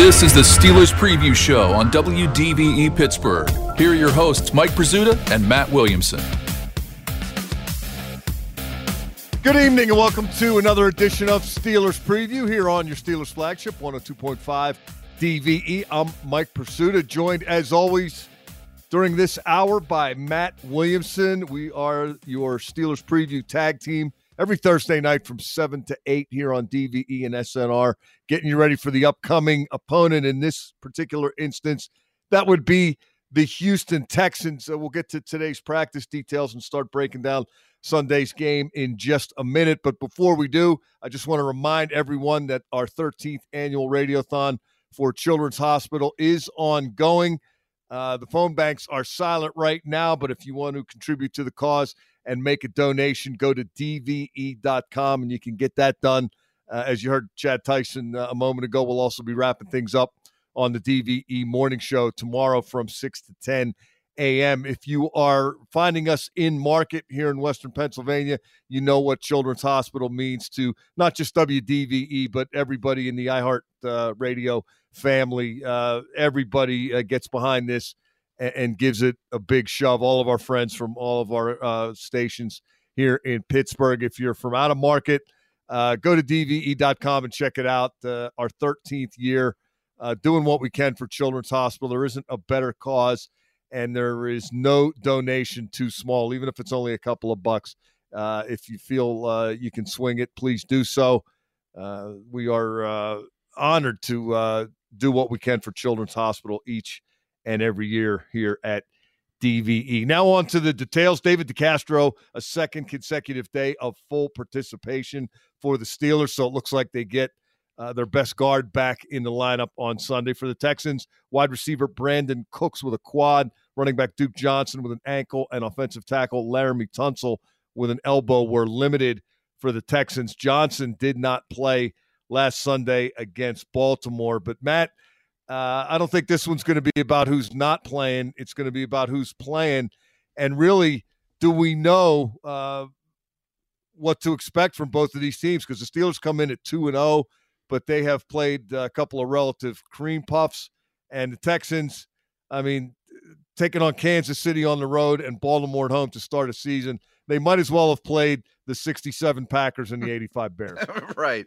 This is the Steelers Preview Show on WDVE Pittsburgh. Here are your hosts, Mike Prisuta and Matt Williamson. Good evening and welcome to another edition of Steelers Preview here on your Steelers flagship 102.5 DVE. I'm Mike Prisuta, joined as always during this hour by Matt Williamson. We are your Steelers Preview tag team every Thursday night from 7 to 8 here on DVE and SNR, getting you ready for the upcoming opponent. In this particular instance, that would be the Houston Texans. Uh, we'll get to today's practice details and start breaking down Sunday's game in just a minute. But before we do, I just want to remind everyone that our 13th annual Radiothon for Children's Hospital is ongoing. Uh, the phone banks are silent right now, but if you want to contribute to the cause and make a donation, go to dve.com and you can get that done. Uh, as you heard Chad Tyson uh, a moment ago, we'll also be wrapping things up on the DVE morning show tomorrow from 6 to 10 a.m. If you are finding us in market here in Western Pennsylvania, you know what Children's Hospital means to not just WDVE, but everybody in the iHeart uh, radio family. Uh, everybody uh, gets behind this and, and, gives it a big shove. All of our friends from all of our uh, stations here in Pittsburgh. If you're from out of market, uh, go to dve.com and check it out. Uh, our 13th year doing what we can for Children's Hospital. There isn't a better cause and there is no donation too small, even if it's only a couple of bucks. Uh, if you feel uh, you can swing it, please do so. Uh, we are uh, honored to uh, do what we can for Children's Hospital each and every year here at DVE. Now, on to the details. David DeCastro, a second consecutive day of full participation for the Steelers. So it looks like they get uh, their best guard back in the lineup on Sunday for the Texans. Wide receiver Brandin Cooks with a quad, running back Duke Johnson with an ankle, and offensive tackle Laremy Tunsil with an elbow were limited for the Texans. Johnson did not play last Sunday against Baltimore, but Matt. Uh, I don't think this one's going to be about who's not playing. It's going to be about who's playing. And really, do we know uh, what to expect from both of these teams? Because the Steelers come in at 2 and 0 but they have played a couple of relative cream puffs. And the Texans, I mean, taking on Kansas City on the road and Baltimore at home to start a season, they might as well have played the 67 Packers and the 85 Bears. right.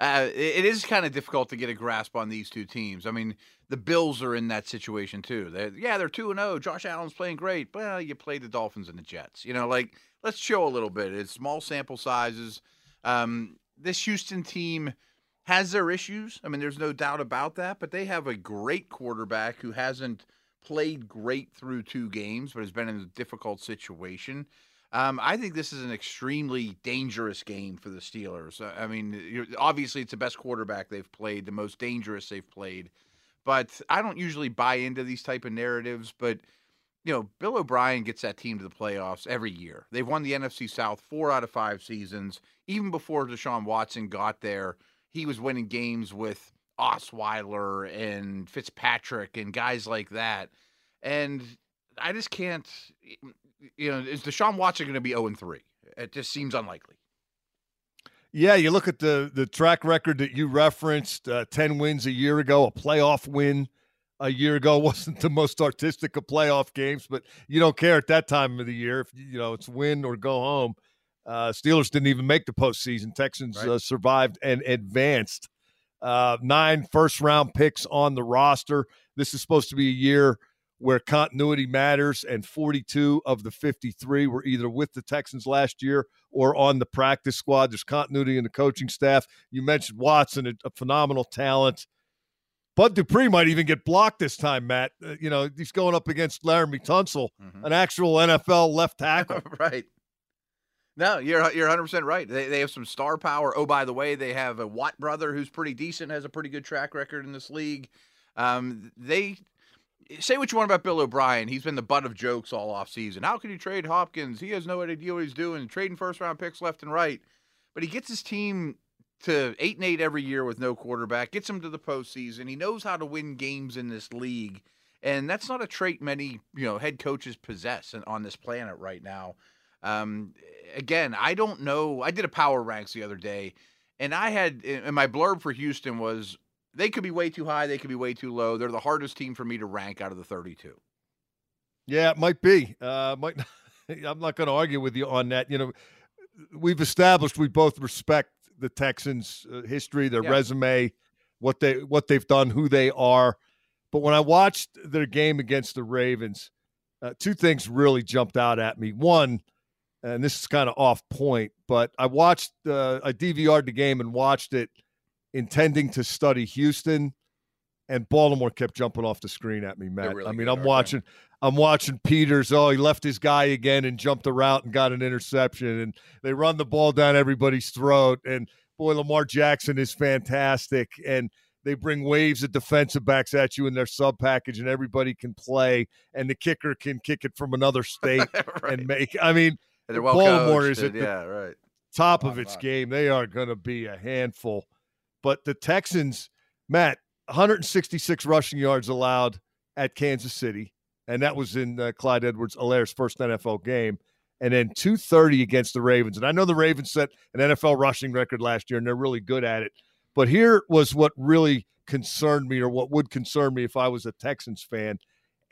Uh, it is kind of difficult to get a grasp on these two teams. I mean, the Bills are in that situation too. They're, yeah, they're two and zero. Oh. Josh Allen's playing great. Well, you played the Dolphins and the Jets. You know, like let's show a little bit. It's small sample sizes. Um, this Houston team has their issues. I mean, there's no doubt about that, but they have a great quarterback who hasn't played great through two games, but has been in a difficult situation. Um, I think this is an extremely dangerous game for the Steelers. I mean, obviously, it's the best quarterback they've played, the most dangerous they've played. But I don't usually buy into these type of narratives. But you know, Bill O'Brien gets that team to the playoffs every year. They've won the NFC South four out of five seasons. Even before Deshaun Watson got there, he was winning games with Osweiler and Fitzpatrick and guys like that. And I just can't, you know, is Deshaun Watson going to be 0 3? It just seems unlikely. Yeah, you look at the the track record that you referenced, uh, 10 wins a year ago, a playoff win a year ago wasn't the most artistic of playoff games, but you don't care at that time of the year if you know it's win or go home. Uh, Steelers didn't even make the postseason. Texans right. uh, survived and advanced. Uh, nine first round picks on the roster. This is supposed to be a year where continuity matters, and 42 of the 53 were either with the Texans last year or on the practice squad. There's continuity in the coaching staff. You mentioned Watson, a, a phenomenal talent. Bud Dupree might even get blocked this time, Matt. Uh, you know, he's going up against Laremy Tunsil, mm-hmm. an actual NFL left tackle. right. No, you're you're 100 percent right. They they have some star power. Oh, by the way, they have a Watt brother who's pretty decent, has a pretty good track record in this league. Um, they say what you want about Bill O'Brien. He's been the butt of jokes all off season. How can you trade Hopkins? He has no idea what he's doing, trading first round picks left and right. But he gets his team to eight and eight every year with no quarterback, gets him to the postseason. He knows how to win games in this league. And that's not a trait many, you know, head coaches possess on this planet right now. Um, again, I don't know. I did a power ranks the other day, and I had and my blurb for Houston was they could be way too high, they could be way too low. They're the hardest team for me to rank out of the 32. Yeah, it might be. Uh, might. I'm not going to argue with you on that. You know, we've established we both respect the Texans' uh, history, their yeah. resume, what they what they've done, who they are. But when I watched their game against the Ravens, uh, two things really jumped out at me. One, and this is kind of off point, but I watched, uh, I DVR'd the game and watched it intending to study Houston, and Baltimore kept jumping off the screen at me, Matt. Really I mean, I'm watching, right? I'm watching Peters. Oh, he left his guy again and jumped a route and got an interception, and they run the ball down everybody's throat. And boy, Lamar Jackson is fantastic, and they bring waves of defensive backs at you in their sub package, and everybody can play, and the kicker can kick it from another state right. and make. I mean they're well Baltimore is at yeah, right. top of its game. They are going to be a handful. But the Texans, Matt, 166 rushing yards allowed at Kansas City, and that was in uh, Clyde Edwards-Helaire's first NFL game. And then 230 against the Ravens. And I know the Ravens set an NFL rushing record last year, and they're really good at it. But here was what really concerned me, or what would concern me if I was a Texans fan.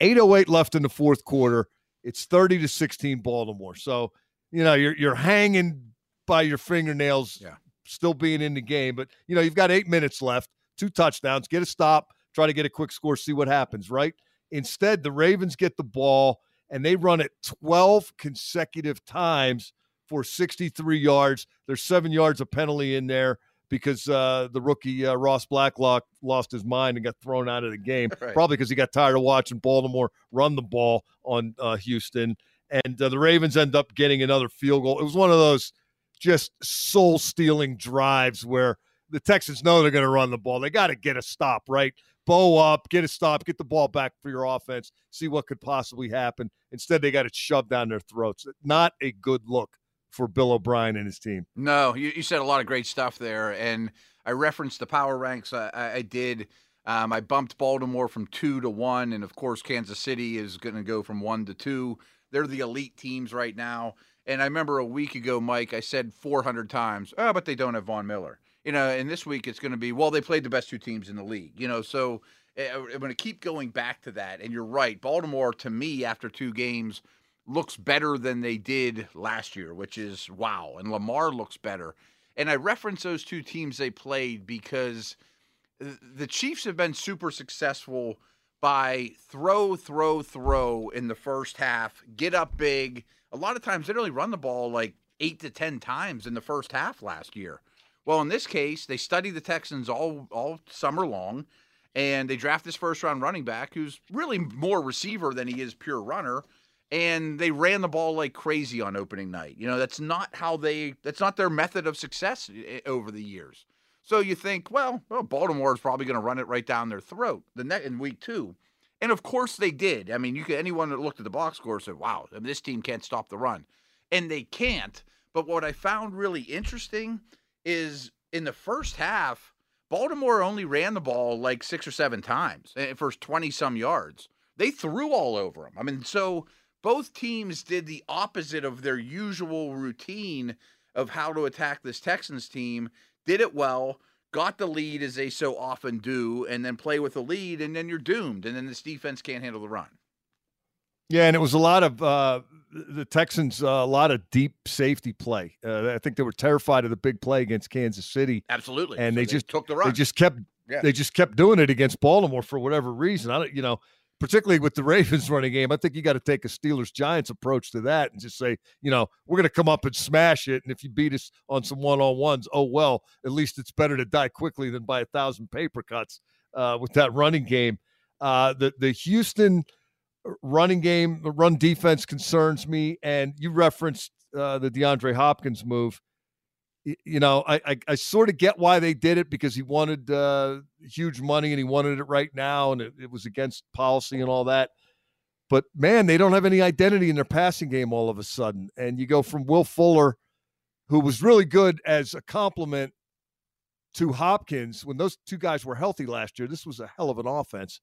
808 left in the fourth quarter. It's 30 to 16 Baltimore. So you know, you're you're hanging by your fingernails, yeah. Still being in the game. But you know, you've got eight minutes left, two touchdowns, get a stop, try to get a quick score, see what happens, right? Instead, the Ravens get the ball and they run it 12 consecutive times for 63 yards. There's seven yards of penalty in there because uh, the rookie uh, Ross Blacklock lost his mind and got thrown out of the game, right. probably because he got tired of watching Baltimore run the ball on uh, Houston and uh, the Ravens end up getting another field goal. It was one of those just soul stealing drives where the Texans know they're going to run the ball. They got to get a stop, right? Bow up, get a stop, get the ball back for your offense, see what could possibly happen. Instead, they got it shoved down their throats. Not a good look for Bill O'Brien and his team. No, you, you said a lot of great stuff there. And I referenced the power ranks. I, I did. Um, I bumped Baltimore from two to one. And of course, Kansas City is going to go from one to two. They're the elite teams right now. And I remember a week ago, Mike, I said 400 times, oh, but they don't have Von Miller. You know, and this week it's going to be, well, they played the best two teams in the league. You know, so I'm going to keep going back to that. And you're right. Baltimore, to me, after two games, looks better than they did last year, which is wow. And Lamar looks better. And I reference those two teams they played because the Chiefs have been super successful – by throw, throw, throw in the first half, get up big. A lot of times they only run the ball like eight to 10 times in the first half last year. Well, in this case, they study the Texans all, all summer long, and they draft this first round running back who's really more receiver than he is pure runner. And they ran the ball like crazy on opening night. You know, that's not how they, that's not their method of success eh, over the years. So you think, well, well Baltimore is probably going to run it right down their throat the net in week two. And of course they did. I mean, you could anyone that looked at the box score said, "Wow, this team can't stop the run," and they can't. But what I found really interesting is in the first half, Baltimore only ran the ball like six or seven times eh, for 20 some yards. They threw all over them. I mean, so both teams did the opposite of their usual routine of how to attack this Texans team, did it well, got the lead as they so often do, and then play with the lead, and then you're doomed. And then this defense can't handle the run. Yeah, and it was a lot of uh, the Texans, uh, a lot of deep safety play. Uh, I think they were terrified of the big play against Kansas City. Absolutely, and so they, they, just took the run. They just kept yeah. they just kept doing it against Baltimore for whatever reason. I don't, you know, particularly with the Ravens running game. I think you got to take a Steelers Giants approach to that and just say, you know, we're going to come up and smash it. And if you beat us on some one on ones, oh well, at least it's better to die quickly than by a thousand paper cuts uh, with that running game. Uh, the the Houston running game, the run defense concerns me. And you referenced uh, the DeAndre Hopkins move. You know, I, I, I sort of get why they did it because he wanted uh, huge money and he wanted it right now, and it, it was against policy and all that. But man, they don't have any identity in their passing game all of a sudden. And you go from Will Fuller, who was really good as a compliment to Hopkins when those two guys were healthy last year. This was a hell of an offense.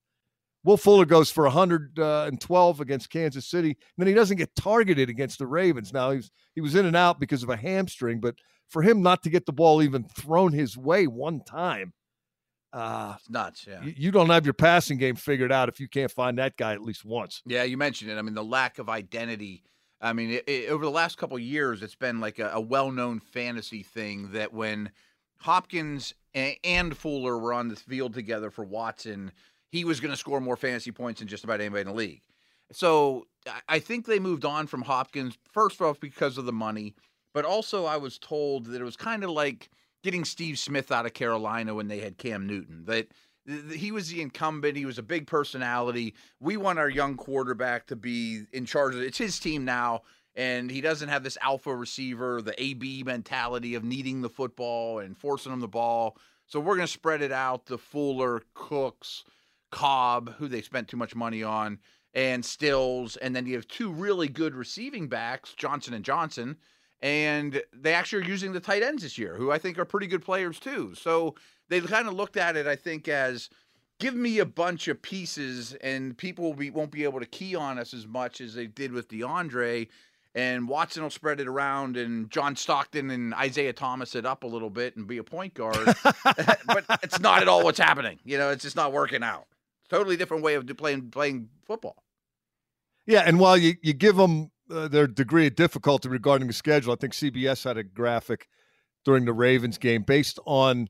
Will Fuller goes for 112 against Kansas City, and then he doesn't get targeted against the Ravens. Now he's he was in and out because of a hamstring, but for him not to get the ball even thrown his way one time, uh, it's nuts. Yeah, you, you, don't have your passing game figured out if you can't find that guy at least once. Yeah, you mentioned it. I mean, the lack of identity. I mean, it, it, over the last couple years, it's been like a, a well-known fantasy thing that when Hopkins and, and Fuller were on the field together for Watson he was going to score more fantasy points than just about anybody in the league. So I think they moved on from Hopkins, first off, because of the money, but also I was told that it was kind of like getting Steve Smith out of Carolina when they had Cam Newton. That he was the incumbent. He was a big personality. We want our young quarterback to be in charge of it. It's his team now, and he doesn't have this alpha receiver, the AB mentality of needing the football and forcing him the ball. So we're going to spread it out to Fuller, Cooks, Cobb, who they spent too much money on, and Stills, and then you have two really good receiving backs, Johnson and Johnson, and they actually are using the tight ends this year, who I think are pretty good players too. So they kind of looked at it, I think, as give me a bunch of pieces, and people will be, won't be able to key on us as much as they did with DeAndre. And Watson will spread it around, and John Stockton and Isaiah Thomas it up a little bit and be a point guard. but it's not at all what's happening. You know, it's just not working out. Totally different way of playing playing football. Yeah, and while you, you give them uh, their degree of difficulty regarding the schedule, I think CBS had a graphic during the Ravens game based on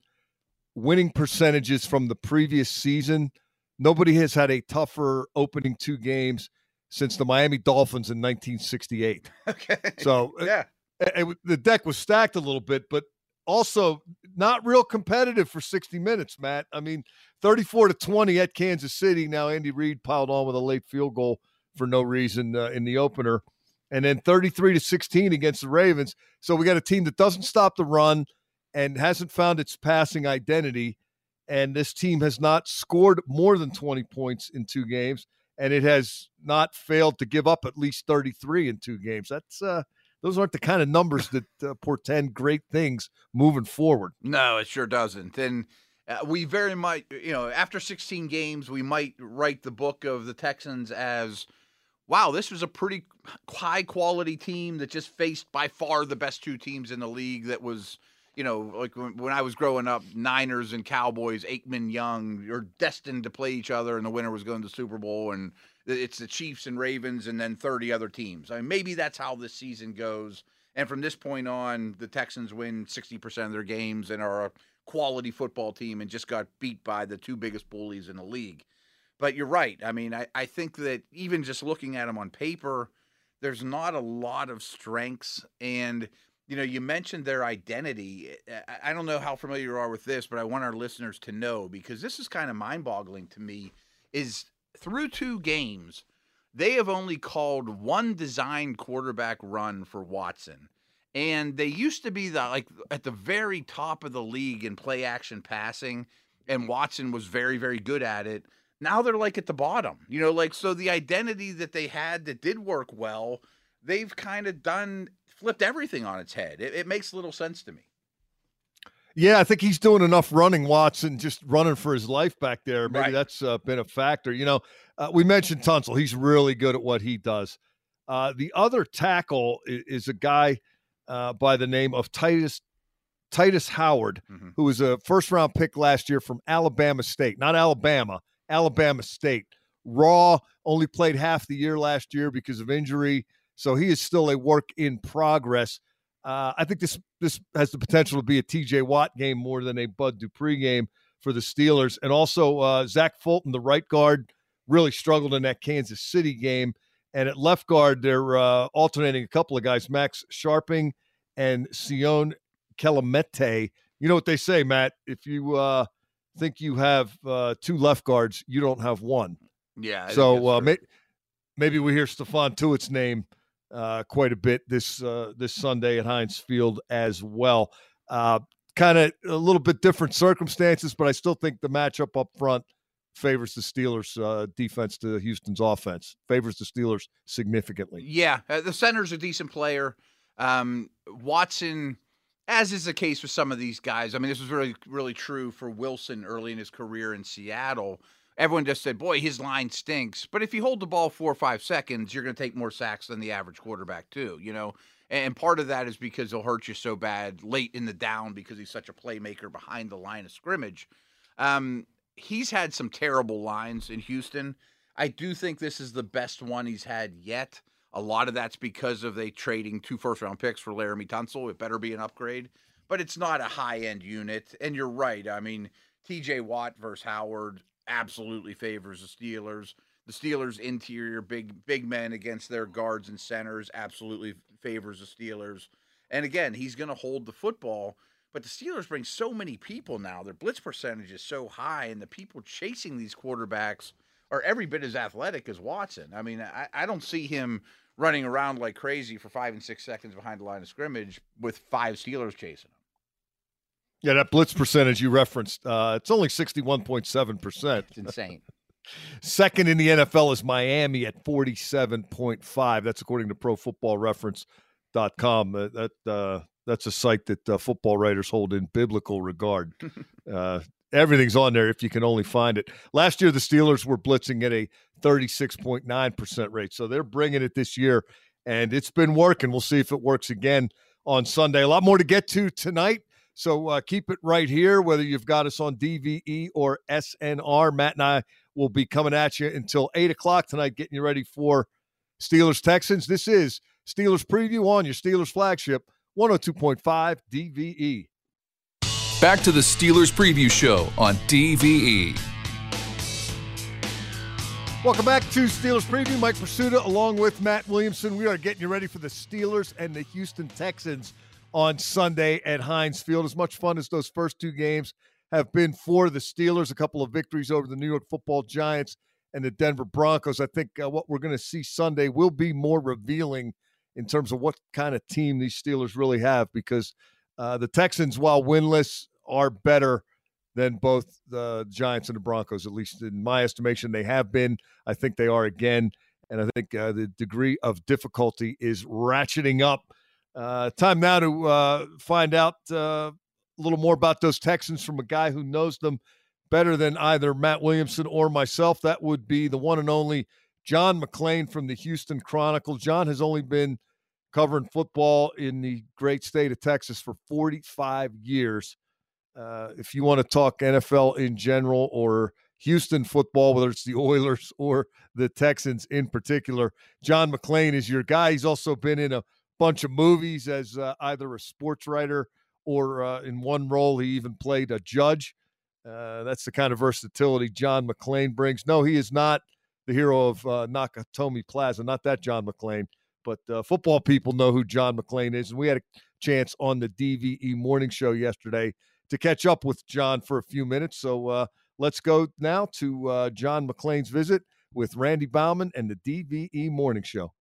winning percentages from the previous season. Nobody has had a tougher opening two games since the Miami Dolphins in 1968. Okay. So uh, yeah, it, it, the deck was stacked a little bit, but also not real competitive for 60 minutes, Matt. I mean, 34 to 20 at Kansas City. Now Andy Reid piled on with a late field goal for no reason uh, in the opener. And then 33 to 16 against the Ravens. So we got a team that doesn't stop the run and hasn't found its passing identity. And this team has not scored more than 20 points in two games. And it has not failed to give up at least 33 in two games. That's uh those aren't the kind of numbers that uh, portend great things moving forward. No, it sure doesn't. And uh, we very much, you know, after 16 games, we might write the book of the Texans as, wow, this was a pretty high quality team that just faced by far the best two teams in the league. That was, you know, like when, I was growing up, Niners and Cowboys, Aikman Young, are destined to play each other, and the winner was going to the Super Bowl. And it's the Chiefs and Ravens and then 30 other teams. I mean, maybe that's how this season goes. And from this point on, the Texans win 60% of their games and are a quality football team and just got beat by the two biggest bullies in the league. But you're right. I mean, I, I think that even just looking at them on paper, there's not a lot of strengths. And, you know, you mentioned their identity. Eh, eh, I don't know how familiar you are with this, but I want our listeners to know because this is kind of mind boggling to me. Is through two games, they have only called one design quarterback run for Watson. And they used to be the like at the very top of the league in play action passing, and Watson was very, very good at it. Now they're like at the bottom. You know, like so the identity that they had that did work well, they've kind of done flipped everything on its head. It, it makes little sense to me. Yeah, I think he's doing enough running, Watson, just running for his life back there. Maybe Right. that's uh, been a factor. You know, uh, we mentioned Tunsil. He's really good at what he does. Uh, the other tackle is, is a guy uh, by the name of Tytus Tytus Howard, Mhm. who was a first round pick last year from Alabama State, not Alabama, Alabama State. Raw only played half the year last year because of injury, so he is still a work in progress. Uh, I think this this has the potential to be a TJ Watt game more than a Bud Dupree game for the Steelers, and also uh, Zach Fulton, the right guard, really struggled in that Kansas City game. And at left guard, they're uh, alternating a couple of guys, Max Scharping and Senio Kelemete. You know what they say, Matt? If you uh, think you have uh, two left guards, you don't have one. Yeah. I So uh, may- maybe we hear Stephon Tuitt's name uh, quite a bit this uh, this Sunday at Heinz Field as well. Uh, kind of a little bit different circumstances, but I still think the matchup up front favors the Steelers' uh, defense to Houston's offense. Favors the Steelers significantly. Yeah, uh, the center's a decent player. Um, Watson, as is the case with some of these guys. I mean, this was really, really true for Wilson early in his career in Seattle. Everyone just said, "Boy, his line stinks." But if you hold the ball four or five seconds, you're going to take more sacks than the average quarterback, too. You know, and part of that is because he'll hurt you so bad late in the down because he's such a playmaker behind the line of scrimmage. Um, he's had some terrible lines in Houston. I do think this is the best one he's had yet. A lot of that's because of they trading two first round picks for Laremy Tunsil. It better be an upgrade, but it's not a high end unit. And you're right. I mean, TJ Watt versus Howard absolutely favors the Steelers. The Steelers' interior big big men against their guards and centers absolutely favors the Steelers. And again, he's going to hold the football. But the Steelers bring so many people now. Their blitz percentage is so high, and the people chasing these quarterbacks are every bit as athletic as Watson. I mean, I, I don't see him running around like crazy for five and six seconds behind the line of scrimmage with five Steelers chasing him. Yeah, that blitz percentage you referenced, uh, it's only 61.7%. It's insane. Second in the NFL is Miami at 47.5. That's according to ProFootballReference.com. Uh, that uh, that's a site that uh, football writers hold in biblical regard. everything's on there if you can only find it. Last year, the Steelers were blitzing at a 36.9% rate, so they're bringing it this year, and it's been working. We'll see if it works again on Sunday. A lot more to get to tonight. So uh, keep it right here, whether you've got us on DVE or SNR. Matt and I will be coming at you until 8 o'clock tonight, getting you ready for Steelers Texans. This is Steelers Preview on your Steelers flagship, 102.5 DVE. Back to the Steelers Preview Show on. DVE. Welcome back to Steelers Preview. Mike Prisuta along with Matt Williamson. We are getting you ready for the Steelers and the Houston Texans on Sunday at Heinz Field. As much fun as those first two games have been for the Steelers, a couple of victories over the New York football Giants and the Denver Broncos. I think uh, what we're going to see Sunday will be more revealing in terms of what kind of team these Steelers really have because uh, the Texans, while winless, are better than both the Giants and the Broncos, at least in my estimation. They have been. I think they are again. And I think uh, the degree of difficulty is ratcheting up. Uh, time now to uh, find out uh, a little more about those Texans from a guy who knows them better than either Matt Williamson or myself. That would be the one and only John McClain from the Houston Chronicle. John has only been covering football in the great state of Texas for 45 years. Uh, if you want to talk NFL in general or Houston football, whether it's the Oilers or the Texans in particular, John McClain is your guy. He's also been in a bunch of movies as uh, either a sports writer or uh, in one role, he even played a judge. Uh, that's the kind of versatility John McClain brings. No, he is not the hero of uh, Nakatomi Plaza, not that John McClain, but football people know who John McClain is. And we had a chance on the DVE morning show yesterday to catch up with John for a few minutes. So uh, let's go now to uh, John McClain's visit with Randy Bauman and the DVE morning show.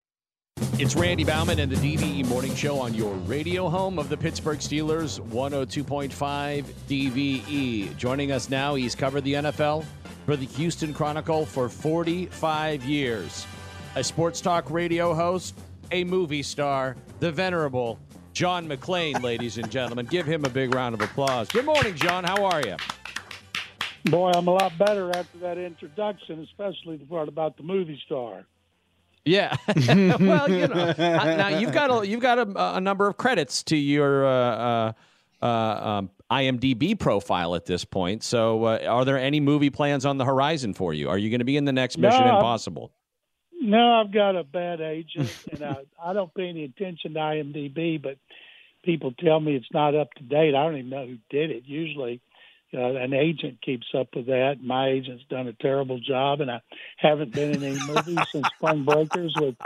It's Randy Bauman and the DVE Morning Show on your radio home of the Pittsburgh Steelers, 102.5 DVE. Joining us now, he's covered the NFL for the Houston Chronicle for 45 years. A sports talk radio host, a movie star, the venerable John McClain, ladies and gentlemen. Give him a big round of applause. Good morning, John. How are you? Boy, I'm a lot better after that introduction, especially the part about the movie star. Yeah. well, you know, now you've got a you've got a, a number of credits to your uh, uh, uh, um, IMDb profile at this point. So, uh, are there any movie plans on the horizon for you? Are you going to be in the next Mission No, Impossible? No, I've got a bad agent, and I, I don't pay any attention to IMDb, but people tell me it's not up to date. I don't even know who did it. Usually, uh, an agent keeps up with that. My agent's done a terrible job, and I haven't been in any movies since Spring Breakers with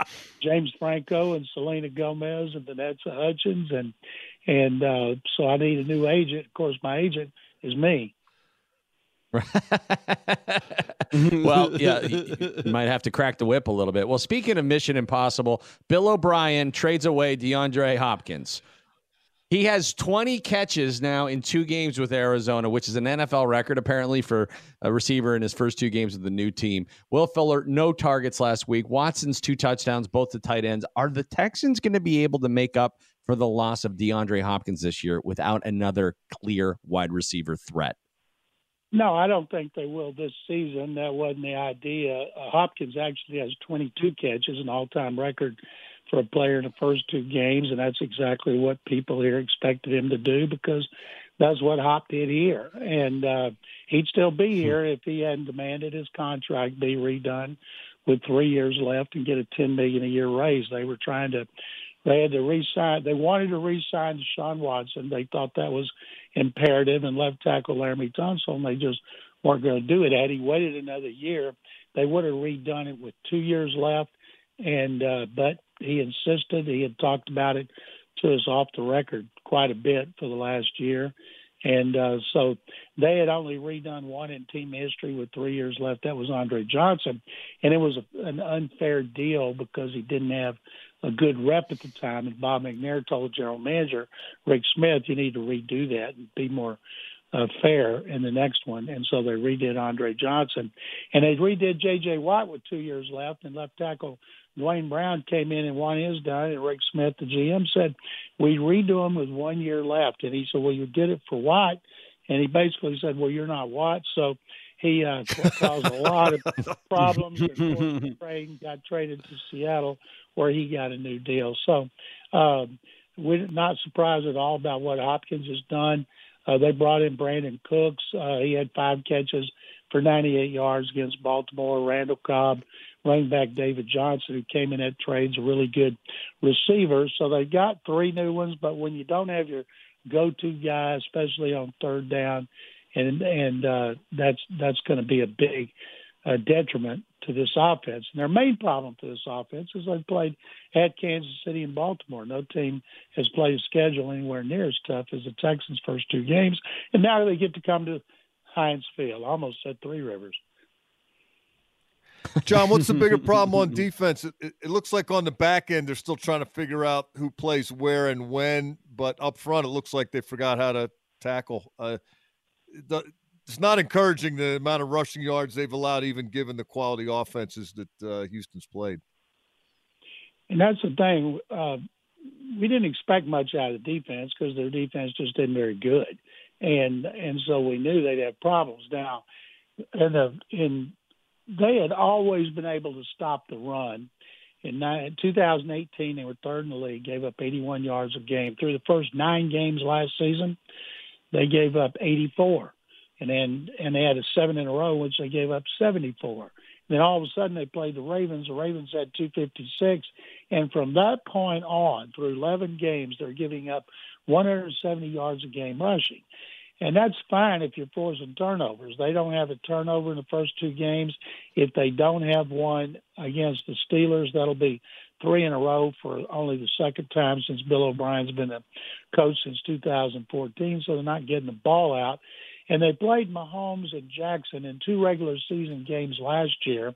James Franco and Selena Gomez and Vanessa Hudgens, and and uh, so I need a new agent. Of course, my agent is me. well, yeah, you might have to crack the whip a little bit. Well, speaking of Mission Impossible, Bill O'Brien trades away DeAndre Hopkins. He has 20 catches now in two games with Arizona, which is an NFL record apparently for a receiver in his first two games with the new team. Will Fuller, no targets last week. Watson's two touchdowns, both the tight ends. Are the Texans going to be able to make up for the loss of DeAndre Hopkins this year without another clear wide receiver threat? No, I don't think they will this season. That wasn't the idea. Uh, Hopkins actually has 22 catches, an all-time record for a player in the first two games, and that's exactly what people here expected him to do because that's what Hop did here. And uh, he'd still be here if he hadn't demanded his contract be redone with three years left and get a 10 million a year raise. They were trying to. They had to re-sign. They wanted to re-sign Deshaun Watson. They thought that was imperative, and left tackle Laremy Tunsil, and they just weren't going to do it. Had he waited another year, they would have redone it with two years left. And uh, but he insisted. He had talked about it to us off the record quite a bit for the last year. And uh, so they had only redone one in team history with three years left. That was Andre Johnson. And it was a, an unfair deal because he didn't have a good rep at the time. And Bob McNair told general manager Rick Smith, you need to redo that and be more uh, fair in the next one. And so they redid Andre Johnson. And they redid J.J. Watt with two years left, and left tackle Duane Brown came in and won his done. And Rick Smith, the GM, said, We redo him with one year left. And he said, Well, you did it for Watt. And he basically said, Well, you're not Watt. So he uh, caused a lot of problems. and Trade got traded to Seattle, where he got a new deal. So um, we're not surprised at all about what Hopkins has done. Uh, they brought in Brandin Cooks. Uh, he had five catches for 98 yards against Baltimore. Randall Cobb, running back David Johnson, who came in at trades, a really good receiver. So they got three new ones, but when you don't have your go-to guy, especially on third down, and and uh, that's that's going to be a big uh, detriment to this offense. And their main problem for this offense is they've played at Kansas City and Baltimore. No team has played a schedule anywhere near as tough as the Texans' first two games, and now they get to come to Heinz Field. Almost at Three Rivers. John, what's the bigger problem on defense? It, it, it looks like on the back end they're still trying to figure out who plays where and when, but up front it looks like they forgot how to tackle. Uh, the, it's not encouraging the amount of rushing yards they've allowed, even given the quality offenses that uh, Houston's played. And that's the thing. Uh, we didn't expect much out of the defense because their defense just did not very good, and and so we knew they'd have problems. Now, and the they had always been able to stop the run. In 2018, they were third in the league, gave up 81 yards a game. Through the first nine games last season, they gave up 84, and then and they had a seven in a row, which they gave up 74. Then all of a sudden they played the Ravens. The Ravens had 256, and from that point on, through 11 games, they're giving up 170 yards a game rushing. And that's fine if you're forcing turnovers. They don't have a turnover in the first two games. If they don't have one against the Steelers, that'll be three in a row for only the second time since Bill O'Brien's been a coach since 2014. So they're not getting the ball out. And they played Mahomes and Jackson in two regular season games last year.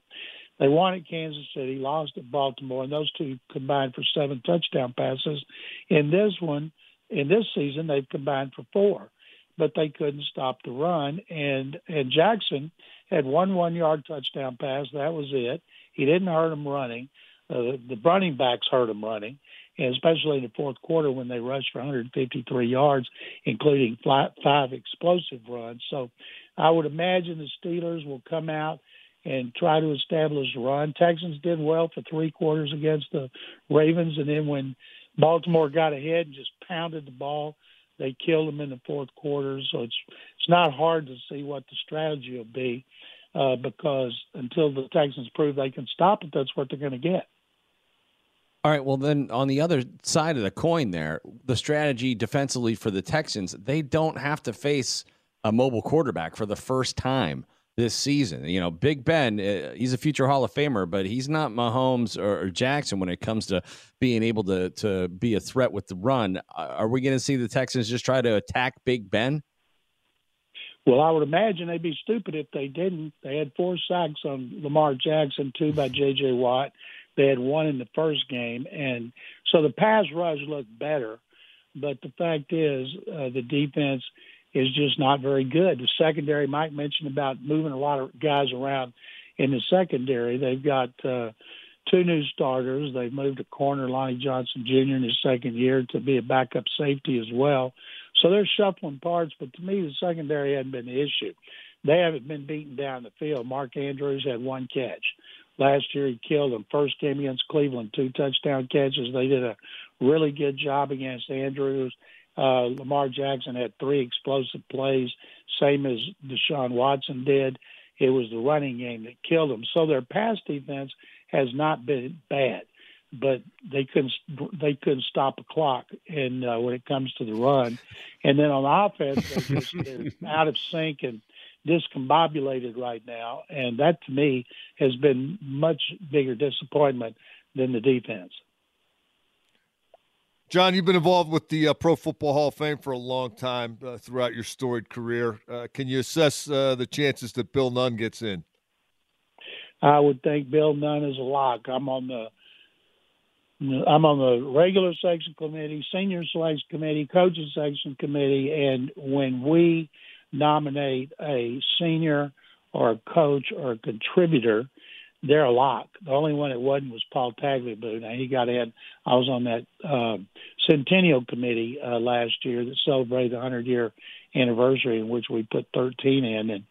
They won at Kansas City, lost at Baltimore, and those two combined for seven touchdown passes. In this one, in this season, they've combined for four but they couldn't stop the run. And and Jackson had one one yard touchdown pass. That was it. He didn't hurt him running. Uh, the running backs hurt him running, especially in the fourth quarter when they rushed for 153 yards, including five explosive runs. So I would imagine the Steelers will come out and try to establish a run. Texans did well for three quarters against the Ravens, and then when Baltimore got ahead and just pounded the ball, they killed them in the fourth quarter. So it's it's not hard to see what the strategy will be, uh, because until the Texans prove they can stop it, that's what they're going to get. All right. Well, then on the other side of the coin, there, the strategy defensively for the Texans, they don't have to face a mobile quarterback for the first time this season. You know, Big Ben, uh, he's a future Hall of Famer, but he's not Mahomes or, or Jackson when it comes to being able to to be a threat with the run. Are we going to see the Texans just try to attack Big Ben? Well, I would imagine they'd be stupid if they didn't. They had four sacks on Lamar Jackson, two by J.J. Watt. They had one in the first game, and so the pass rush looked better. But the fact is, uh, the defense is just not very good. The secondary, Mike mentioned about moving a lot of guys around in the secondary. They've got uh, two new starters. They've moved a corner, Lonnie Johnson Jr. in his second year to be a backup safety as well. So they're shuffling parts, but to me, the secondary hadn't been the issue. They haven't been beaten down the field. Mark Andrews had one catch. Last year, he killed them. First game against Cleveland, two touchdown catches. They did a really good job against Andrews. Uh, Lamar Jackson had three explosive plays, same as Deshaun Watson did. It was the running game that killed them. So their pass defense has not been bad, but they couldn't they couldn't stop a clock. And uh, when it comes to the run, and then on offense, they just they're out of sync and discombobulated right now. And that to me has been much bigger disappointment than the defense. John, you've been involved with the uh, Pro Football Hall of Fame for a long time uh, throughout your storied career. Uh, can you assess uh, the chances that Bill Nunn gets in? I would think Bill Nunn is a lock. I'm on the I'm on the regular section committee, senior selection committee, coaching section committee, and when we nominate a senior or a coach or a contributor, they're a lock. The only one that wasn't was Paul Tagliabue. Now he got in. I was on that uh, Centennial Committee uh, last year that celebrated the 100 year anniversary, in which we put 13 in, and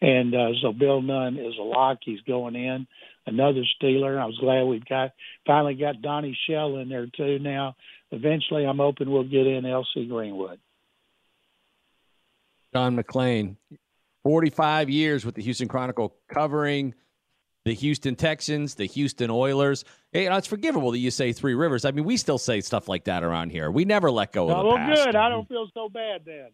and uh, so Bill Nunn is a lock. He's going in. Another Steeler. I was glad we got finally got Donnie Shell in there too. Now, eventually, I'm hoping we'll get in L.C. Greenwood. John McClain, 45 years with the Houston Chronicle, covering the Houston Texans, the Houston Oilers. Hey, you know, it's forgivable that you say Three Rivers. I mean, we still say stuff like that around here. We never let go of the well, past. good. I don't feel so bad then.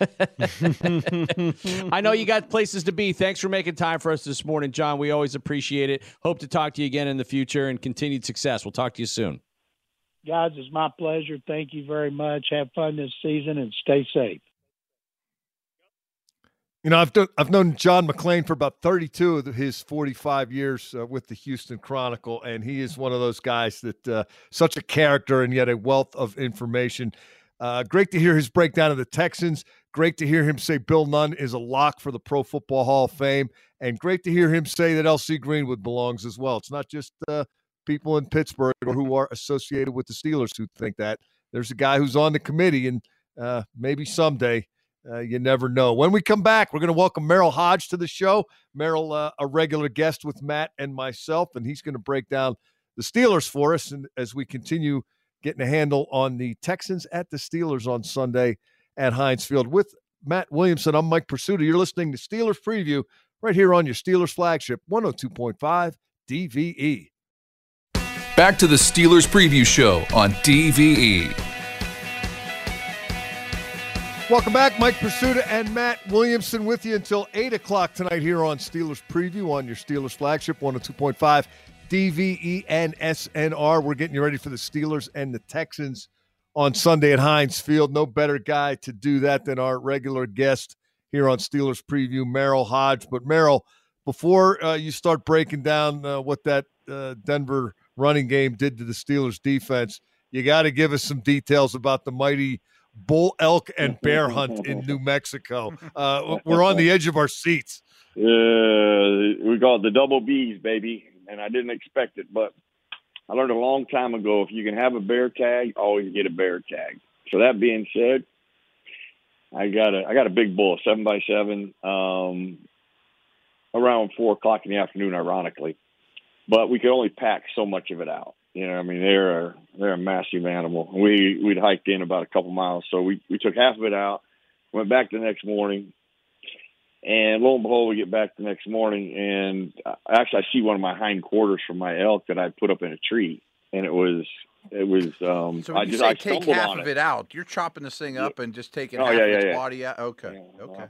I know you got places to be. Thanks for making time for us this morning, John. We always appreciate it. Hope to talk to you again in the future and continued success. We'll talk to you soon. Guys, it's my pleasure. Thank you very much. Have fun this season and stay safe. You know, I've done, I've known John McClain for about 32 of his 45 years uh, with the Houston Chronicle, and he is one of those guys that uh, such a character and yet a wealth of information. Uh, great to hear his breakdown of the Texans. Great to hear him say Bill Nunn is a lock for the Pro Football Hall of Fame, and great to hear him say that LC Greenwood belongs as well. It's not just uh, people in Pittsburgh or who are associated with the Steelers who think that. There's a guy who's on the committee, and uh, maybe someday uh, you never know. When we come back, we're going to welcome Merril Hoge to the show. Merril, uh, a regular guest with Matt and myself, and he's going to break down the Steelers for us. And as we continue getting a handle on the Texans at the Steelers on Sunday at Heinz Field with Matt Williamson, I'm Mike Prisuta. You're listening to Steelers Preview right here on your Steelers flagship 102.5 DVE. Back to the Steelers Preview Show on DVE. Welcome back. Mike Prisuta and Matt Williamson with you until 8 o'clock tonight here on Steelers Preview on your Steelers flagship 102.5 DVE and SNR. We're getting you ready for the Steelers and the Texans on Sunday at Heinz Field. No better guy to do that than our regular guest here on Steelers Preview, Merril Hoge. But Merril, before uh, you start breaking down uh, what that uh, Denver running game did to the Steelers defense, you got to give us some details about the mighty – bull elk and bear hunt in New Mexico. Uh, we're on the edge of our seats. Uh, we got the double B's, baby, and I didn't expect it, but I learned a long time ago if you can have a bear tag, always get a bear tag. So that being said, I got a I got a big bull, seven by seven, um, around four o'clock in the afternoon, ironically. But we could only pack so much of it out. You know, I mean, they're a, they're a massive animal. We we'd hiked in about a couple miles, so we we took half of it out, went back the next morning, and lo and behold, we get back the next morning, and actually, I see one of my hind quarters from my elk that I put up in a tree, and it was it was. Um, so I you just say I take half of it. out, you're chopping this thing up and just taking Oh, half yeah, of yeah, its yeah. body out. Okay, Yeah, okay.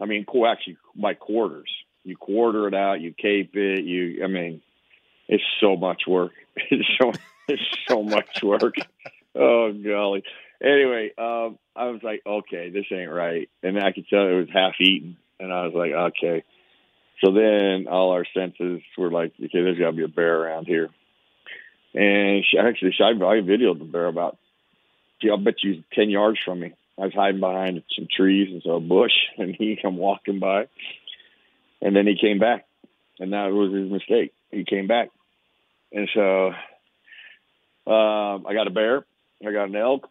I mean, actually, by quarters. You quarter it out, you cape it. You, I mean, it's so much work. It's so it's so much work. Oh golly. Anyway, um, I was like, okay, this ain't right, and I could tell it was half eaten, and I was like, okay. So then all our senses were like, okay, there's got to be a bear around here. And she, actually, I, I videoed the bear about, I'll bet you 10 yards from me. I was hiding behind some trees and so a bush, and he come walking by. And then he came back, and that was his mistake. He came back. And so um, I got a bear, I got an elk,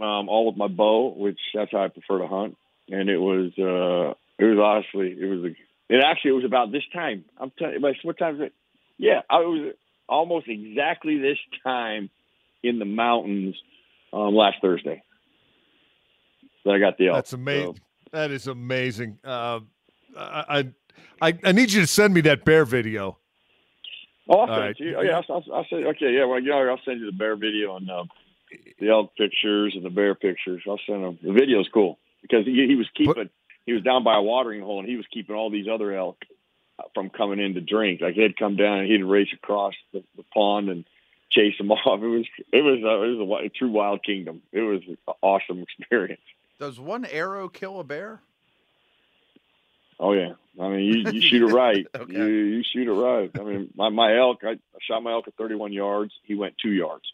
um, all with my bow, which that's how I prefer to hunt. And it was, uh, it was honestly, it was, a, it actually, it was about this time. I'm telling you, what time is it? Yeah, I was almost exactly this time in the mountains um, last Thursday that I got the elk. That's amazing. So- That is amazing. Uh, I, I I I need you to send me that bear video. Oh, I'll send right. you. Oh, yeah, I'll, I'll, I'll send. Okay, yeah. Well, you know, I'll send you the bear video and um, the elk pictures and the bear pictures. I'll send them. The video's cool because he, he was keeping. He was down by a watering hole and he was keeping all these other elk from coming in to drink. Like he'd come down and he'd race across the, the pond and chase them off. It was it was uh, it was a, wi- true wild kingdom. It was an awesome experience. Does one arrow kill a bear? Oh yeah, I mean you, you shoot it right. Okay. You you shoot it right. I mean my my elk. I, I shot my elk at 31 yards. He went two yards.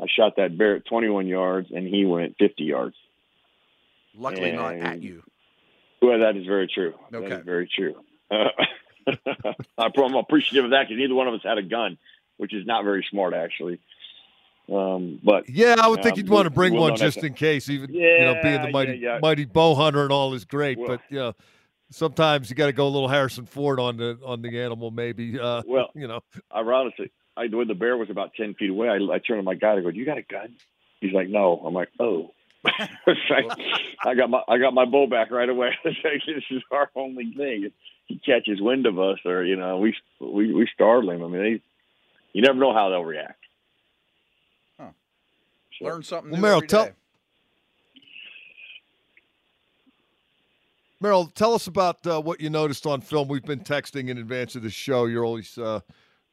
I shot that bear at 21 yards, and he went 50 yards. Luckily, not at you. Well, that is very true. Okay. is very true. Uh, I'm appreciative of that because neither one of us had a gun, which is not very smart actually. Um, but Yeah, I would think Um, you'd want to bring we'll one just in case. Even you know, being the mighty yeah, yeah. mighty bow hunter and all is great, Well- but you know, sometimes you got to go a little Harrison Ford on the on the animal. Maybe. Uh, Well, you know, ironically, I when the bear was about 10 feet away, I, I turned to my guy. I go, "You got a gun?" He's like, "No." I'm like, "Oh." I got my I got my bow back right away. It's like, this is our only thing. He catches wind of us, or you know, we we we startle him. I mean, they, you never know how they'll react. Huh. So- Learn something Well, new Merril, tell- day. Merril, tell us about uh, what you noticed on film. We've been texting in advance of the show. You're always uh,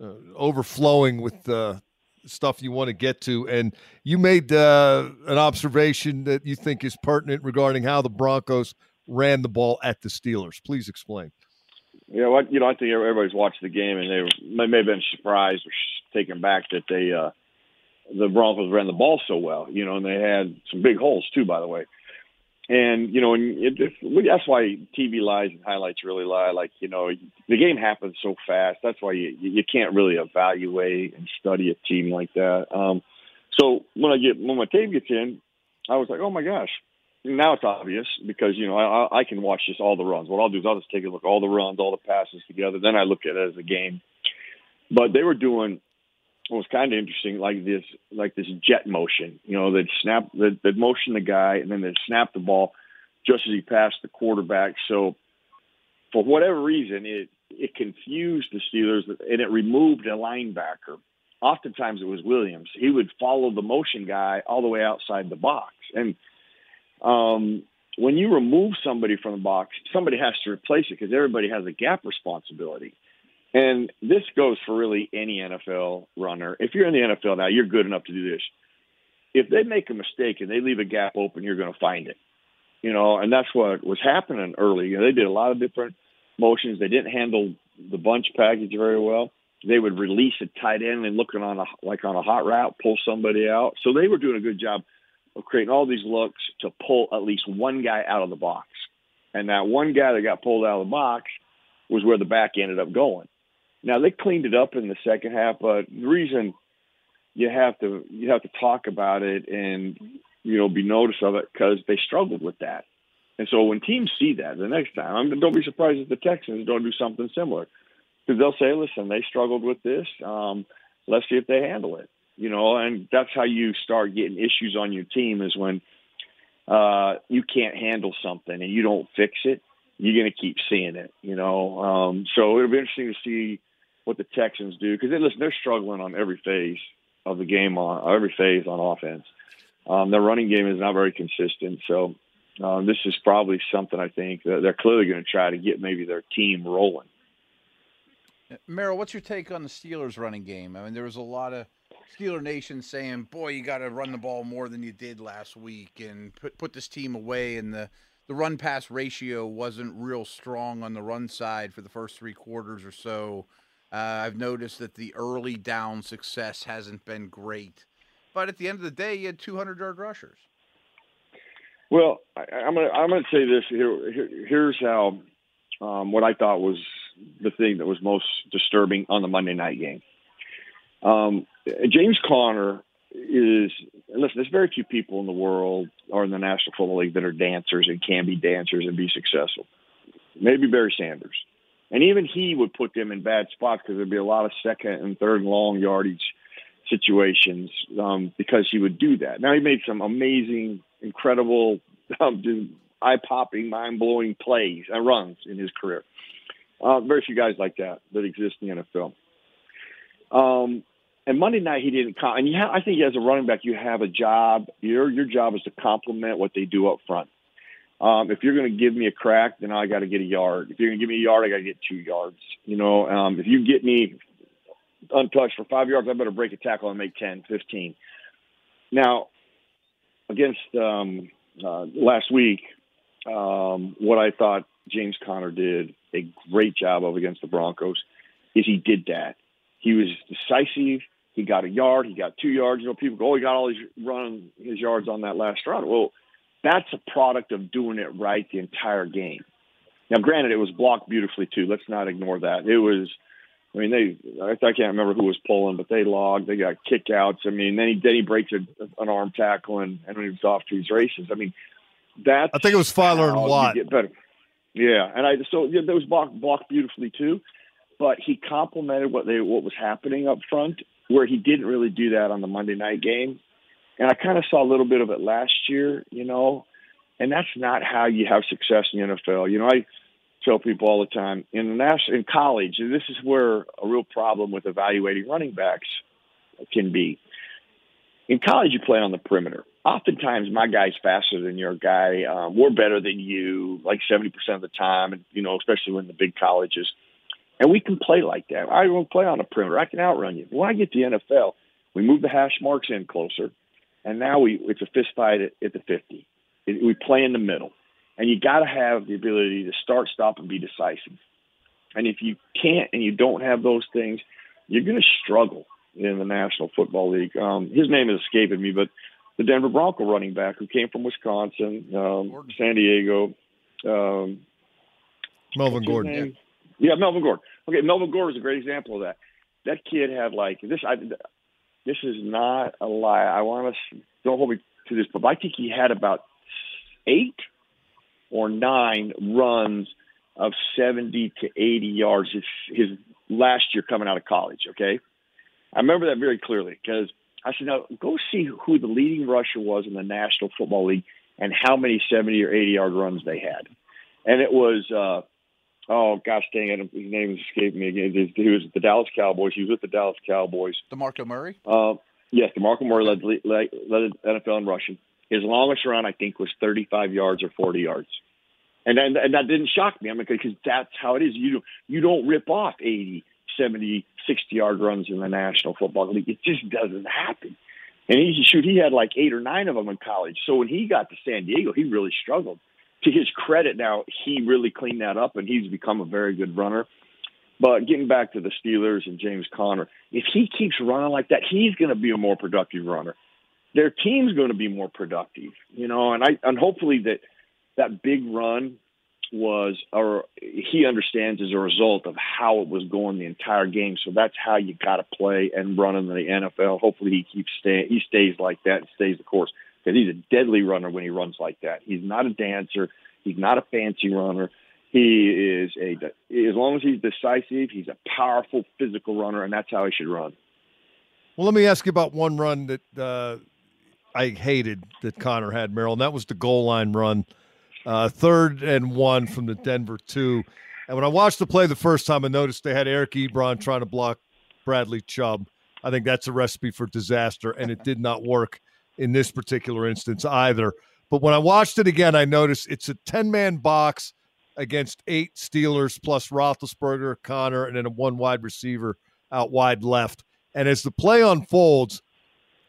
uh, overflowing with uh, stuff you want to get to, and you made uh, an observation that you think is pertinent regarding how the Broncos ran the ball at the Steelers. Please explain. Yeah, well, you know, I think everybody's watched the game and they may, may have been surprised or taken back that they uh, the Broncos ran the ball so well. You know, and they had some big holes too, by the way. And you know, and it, it, that's why TV lies and highlights really lie. Like you know, the game happens so fast. That's why you you can't really evaluate and study a team like that. Um, so when I get when my tape gets in, I was like, oh my gosh, now it's obvious because you know I, I can watch just all the runs. What I'll do is I'll just take a look all the runs, all the passes together. Then I look at it as a game. But they were doing what was kind of interesting, like this, like this jet motion. You know, they'd snap, they'd motion the guy, and then they'd snap the ball just as he passed the quarterback. So for whatever reason, it it confused the Steelers and it removed a linebacker. Oftentimes it was Williams. He would follow the motion guy all the way outside the box, and um, when you remove somebody from the box, somebody has to replace it because everybody has a gap responsibility. And this goes for really any NFL runner. If you're in the NFL now, you're good enough to do this. If they make a mistake and they leave a gap open, you're going to find it. You know, and that's what was happening early. You know, they did a lot of different motions. They didn't handle the bunch package very well. They would release a tight end and looking on a like on a hot route, pull somebody out. So they were doing a good job of creating all these looks to pull at least one guy out of the box. And that one guy that got pulled out of the box was where the back ended up going. Now they cleaned it up in the second half, but the reason you have to you have to talk about it and you know be notice of it because they struggled with that. And so when teams see that the next time, I mean, don't be surprised if the Texans don't do something similar because they'll say, "Listen, they struggled with this. Um, let's see if they handle it." You know, and that's how you start getting issues on your team is when uh, you can't handle something and you don't fix it. You're going to keep seeing it. You know, um, so it'll be interesting to see what the Texans do because listen, they're struggling on every phase of the game on every phase on offense. Um, their running game is not very consistent, so um, this is probably something I think that they're clearly going to try to get maybe their team rolling. Merril, what's your take on the Steelers' running game? I mean, there was a lot of Steeler Nation saying, "Boy, you got to run the ball more than you did last week, and put put this team away." And the the run pass ratio wasn't real strong on the run side for the first three quarters or so. Uh, I've noticed that the early down success hasn't been great, but at the end of the day, you had 200 yard rushers. Well, I, am gonna I'm gonna say this here. here here's how um, what I thought was the thing that was most disturbing on the Monday night game. Um, James Conner is listen. There's very few people in the world or in the National Football League that are dancers and can be dancers and be successful. Maybe Barry Sanders, and even he would put them in bad spots because there'd be a lot of second and third and long yardage situations um, because he would do that. Now he made some amazing, incredible, um, eye-popping, mind-blowing plays and runs in his career. Uh, very few guys like that that exist in the NFL. Um, and Monday night he didn't. Com- and you I think as a running back, you have a job. Your your job is to complement what they do up front. Um, if you're going to give me a crack, then I got to get a yard. If you're going to give me a yard, I got to get two yards. You know, um, if you get me untouched for five yards, I better break a tackle and make 10, 15. Now, against um, uh, last week, um, what I thought James Conner did a great job of against the Broncos is he did that. He was decisive. He got a yard. He got two yards. You know, people go, "Oh, he got all his run his yards on that last run." Well, that's a product of doing it right the entire game. Now, granted, it was blocked beautifully too. Let's not ignore that. It was. I mean, they. I, can't remember who was pulling, but they logged. They got kickouts. I mean, then he then he breaks a, an arm tackle and and he was off to his races. I mean, that. I think it was Feiler and Watt. Get better. Yeah, and I so yeah, was blocked blocked beautifully too but he complemented what they what was happening up front, where he didn't really do that on the Monday night game. And I kind of saw a little bit of it last year, you know, and that's not how you have success in the NFL. You know, I tell people all the time in national in college, and this is where a real problem with evaluating running backs can be. In college, you play on the perimeter. Oftentimes, my guy's faster than your guy. Um, we're better than you, like seventy percent of the time, and you know, especially when the big colleges. And we can play like that. I will play on the perimeter. I can outrun you. When I get to the NFL, we move the hash marks in closer, and now we it's a fist fight at, at the 50. It, we play in the middle, and you got to have the ability to start, stop, and be decisive. And if you can't and you don't have those things, you're going to struggle in the National Football League. Um, his name is escaping me, but the Denver Bronco running back who came from Wisconsin, um, San Diego. Um, Melvin Gordon. Yeah, yeah, Melvin Gordon. Okay, Melvin Gordon is a great example of that. That kid had like this. I this is not a lie. I want to don't hold me to this, but I think he had about eight or nine runs of 70 to 80 yards his, his last year coming out of college. Okay, I remember that very clearly because I said, "Now go see who the leading rusher was in the National Football League and how many 70 or 80 yard runs they had." And it was uh, oh gosh dang it, his name escaped me again. He was at the Dallas Cowboys. He was with the Dallas Cowboys. DeMarco Murray. Uh, yes, DeMarco Murray led, led, led NFL in rushing. His longest run, I think, was 35 yards or 40 yards. And then, and that didn't shock me. I mean, because that's how it is. You you don't rip off 80, 70, 60 yard runs in the National Football League. It just doesn't happen. And he shoot, he had like eight or nine of them in college. So when he got to San Diego, he really struggled to his credit now, he really cleaned that up and he's become a very good runner. But getting back to the Steelers and James Conner, if he keeps running like that, he's going to be a more productive runner. Their team's going to be more productive, you know, and I and hopefully that that big run was, or he understands as a result of how it was going the entire game. So that's how you got to play and run in the NFL. Hopefully, he keeps staying. He stays like that and stays the course because he's a deadly runner when he runs like that. He's not a dancer. He's not a fancy runner. He is a as long as he's decisive, he's a powerful physical runner, and that's how he should run. Well, let me ask you about one run that uh, I hated that Conner had, Merril, and that was the goal line run, uh, third and one from the Denver two. And when I watched the play the first time, I noticed they had Eric Ebron trying to block Bradley Chubb. I think that's a recipe for disaster, and it did not work in this particular instance either. But when I watched it again, I noticed it's a 10 man box against eight Steelers plus Roethlisberger, Conner, and then a one wide receiver out wide left. And as the play unfolds,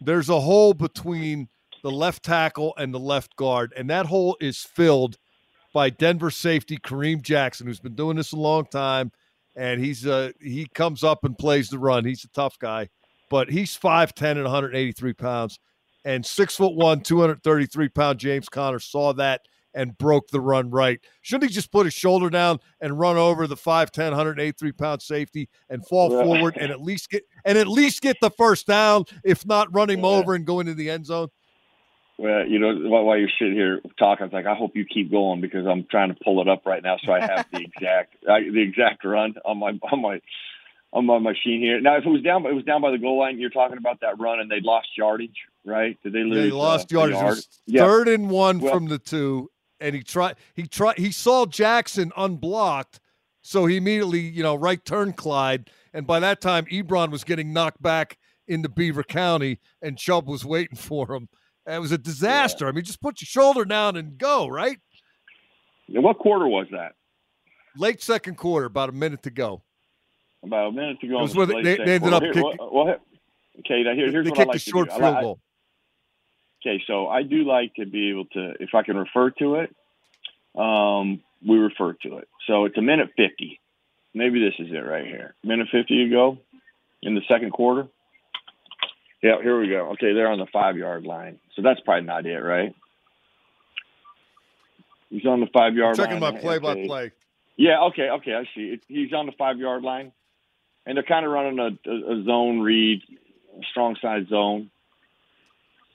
there's a hole between the left tackle and the left guard, and that hole is filled by Denver safety Kareem Jackson, who's been doing this a long time, and he's uh he comes up and plays the run. He's a tough guy, but he's 5'10 and 183 pounds, and six foot one, 233 pound James Conner saw that and broke the run right. Shouldn't he just put his shoulder down and run over the 5'10, 183 pound safety and fall yeah. forward and at least get and at least get the first down, if not run him yeah. over and go into the end zone? Well, you know, while you're sitting here talking, it's like I hope you keep going because I'm trying to pull it up right now so I have the exact the exact run on my on my on my machine here. Now, if it was down, it was down by the goal line. You're talking about that run, and they lost yardage, right? Did they lose? They lost uh, yardage. Yard? Third and one well, from the two, and he tried he tried he saw Jackson unblocked, so he immediately, you know, right turn Clyde. And by that time, Ebron was getting knocked back into Beaver County and Chubb was waiting for him. It was a disaster. Yeah. I mean, just put your shoulder down and go, right? And what quarter was that? Late second quarter, about a minute to go. About a minute to go. It was where they, they, ended up kicking. Well, well, okay, now here, here's they what kicked I like a short field like, goal. Okay, so I do like to be able to, if I can refer to it, um, we refer to it. So it's a minute 50. Maybe this is it right here. Minute 50 you go in the second quarter. Yeah, here we go. Okay, they're on the five yard line. So that's probably not it, right? He's on the five yard line. Checking my play by play. Yeah, okay, okay, I see. He's on the five yard line. And they're kind of running a, a, a zone read, a strong side zone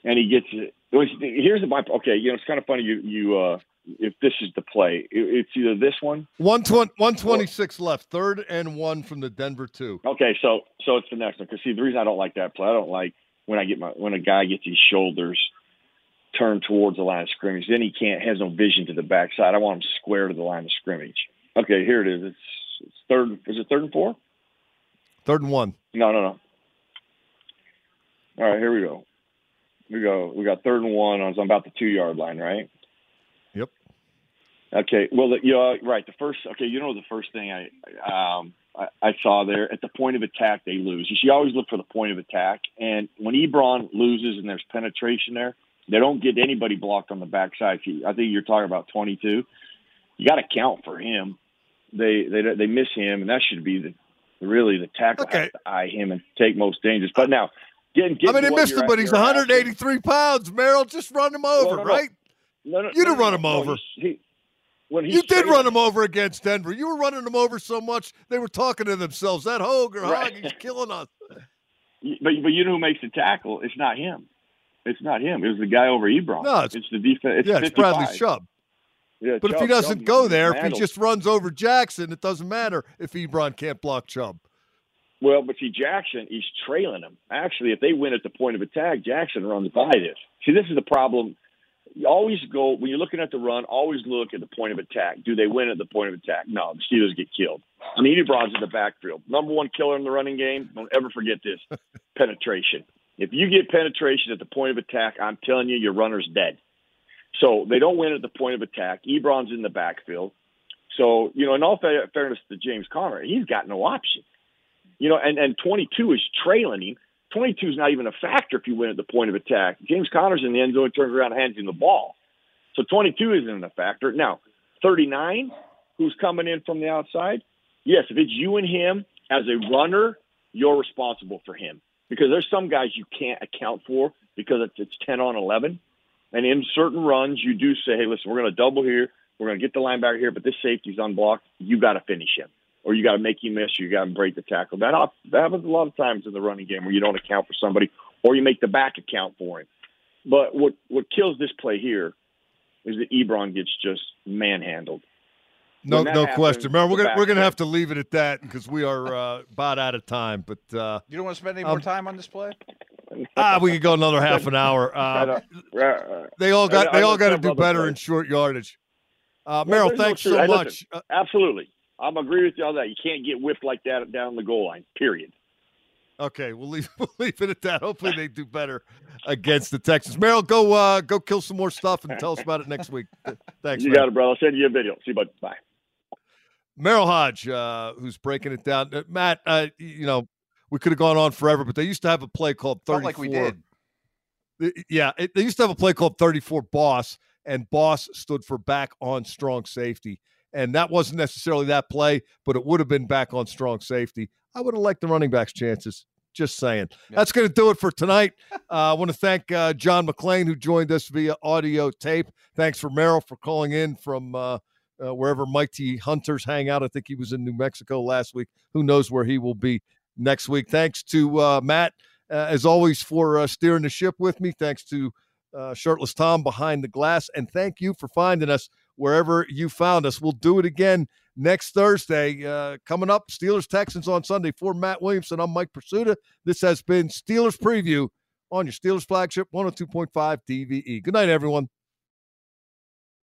and he gets it. Here's the my okay. You know, it's kind of funny. You you uh, if this is the play, it's either this one. 120, 126 or, left, third and one from the Denver two. Okay, so so it's the next one. Because see, the reason I don't like that play, I don't like when I get my when a guy gets his shoulders turned towards the line of scrimmage. Then he can't has no vision to the backside. I want him square to the line of scrimmage. Okay, here it is. It's, it's third. Is it third and four? Third and one. No, no, no. All right, here we go. We go. We got third and one on about the two yard line, right? Yep. Okay. Well, the, you know, right. The first. Okay. You know, the first thing I um I, I saw there at the point of attack they lose. You should always look for the point of attack. And when Ebron loses and there's penetration there, they don't get anybody blocked on the backside. I think you're talking about 22. You got to count for him. They they they miss him, and that should be the really the tackle okay. has to eye him and take most dangerous. But now Getting, getting I mean, he missed him, but he's 183 asking. pounds. Merril, just run him over, no, no, right? No, no, you didn't run him over. He, when you did run him over against Denver. You were running him over so much they were talking to themselves. That Hoge or right. He's killing us. But but you know who makes the tackle? It's not him. It's not him. It was the guy over Ebron. No, it's, it's the defense. It's yeah, 55. it's Bradley Chubb. Yeah, but Chubb, if he doesn't Chubb, go there, if he just runs over Jackson, it doesn't matter if Ebron can't block Chubb. Well, but see, Jackson, he's trailing him. Actually, if they win at the point of attack, Jackson runs by this. See, this is the problem. You always go when you're looking at the run. Always look at the point of attack. Do they win at the point of attack? No, the Steelers get killed. I mean, Ebron's in the backfield. Number one killer in the running game. Don't ever forget this: penetration. If you get penetration at the point of attack, I'm telling you, your runner's dead. So they don't win at the point of attack. Ebron's in the backfield. So you know, in all fairness to James Conner, he's got no option. You know, and, and 22 is trailing him. 22 is not even a factor if you win at the point of attack. James Conner's in the end zone, turns around, and hands him the ball. So 22 isn't a factor. Now, 39, who's coming in from the outside? Yes, if it's you and him as a runner, you're responsible for him because there's some guys you can't account for because it's, it's 10 on 11. And in certain runs, you do say, hey, listen, we're going to double here. We're going to get the linebacker here, but this safety's unblocked. You got to finish him, or you got to make him miss. Or you got to break the tackle. That that happens a lot of times in the running game where you don't account for somebody, or you make the back account for him. But what what kills this play here is that Ebron gets just manhandled. No, no happens, question. Remember, we're gonna we're gonna have to leave it at that because we are uh, about out of time. But uh, you don't want to spend any more um, time on this play. ah, we could go another half an hour. Uh, they all got they all got to do better in short yardage. Uh, Merril, thanks no so much. Listen, uh, absolutely, I'm agree with you on that. You can't get whipped like that down the goal line. Period. Okay, we'll leave we'll leave it at that. Hopefully, they do better against the Texans. Merril, go uh, go kill some more stuff and tell us about it next week. Thanks. You man. got it, bro. I'll send you a video. See you, bud. Bye. Merril Hoge, uh, who's breaking it down. Uh, Matt, uh, you know, we could have gone on forever, but they used to have a play called 34. Felt like we did. Yeah, it, they used to have a play called 34 Boss, and Boss stood for back on strong safety. And that wasn't necessarily that play, but it would have been back on strong safety. I would have liked the running back's chances. Just saying. Yeah. That's going to do it for tonight. Uh, I want to thank uh, John McClain, who joined us via audio tape. Thanks for Merril for calling in from uh, uh, wherever Mighty Hunters hang out. I think he was in New Mexico last week. Who knows where he will be next week? Thanks to uh, Matt, uh, as always, for uh, steering the ship with me. Thanks to uh, Shirtless Tom behind the glass. And thank you for finding us wherever you found us. We'll do it again next Thursday. Uh, coming up, Steelers Texans on Sunday. For Matt Williamson, I'm Mike Prisuta. This has been Steelers Preview on your Steelers flagship 102.5 DVE. Good night, everyone.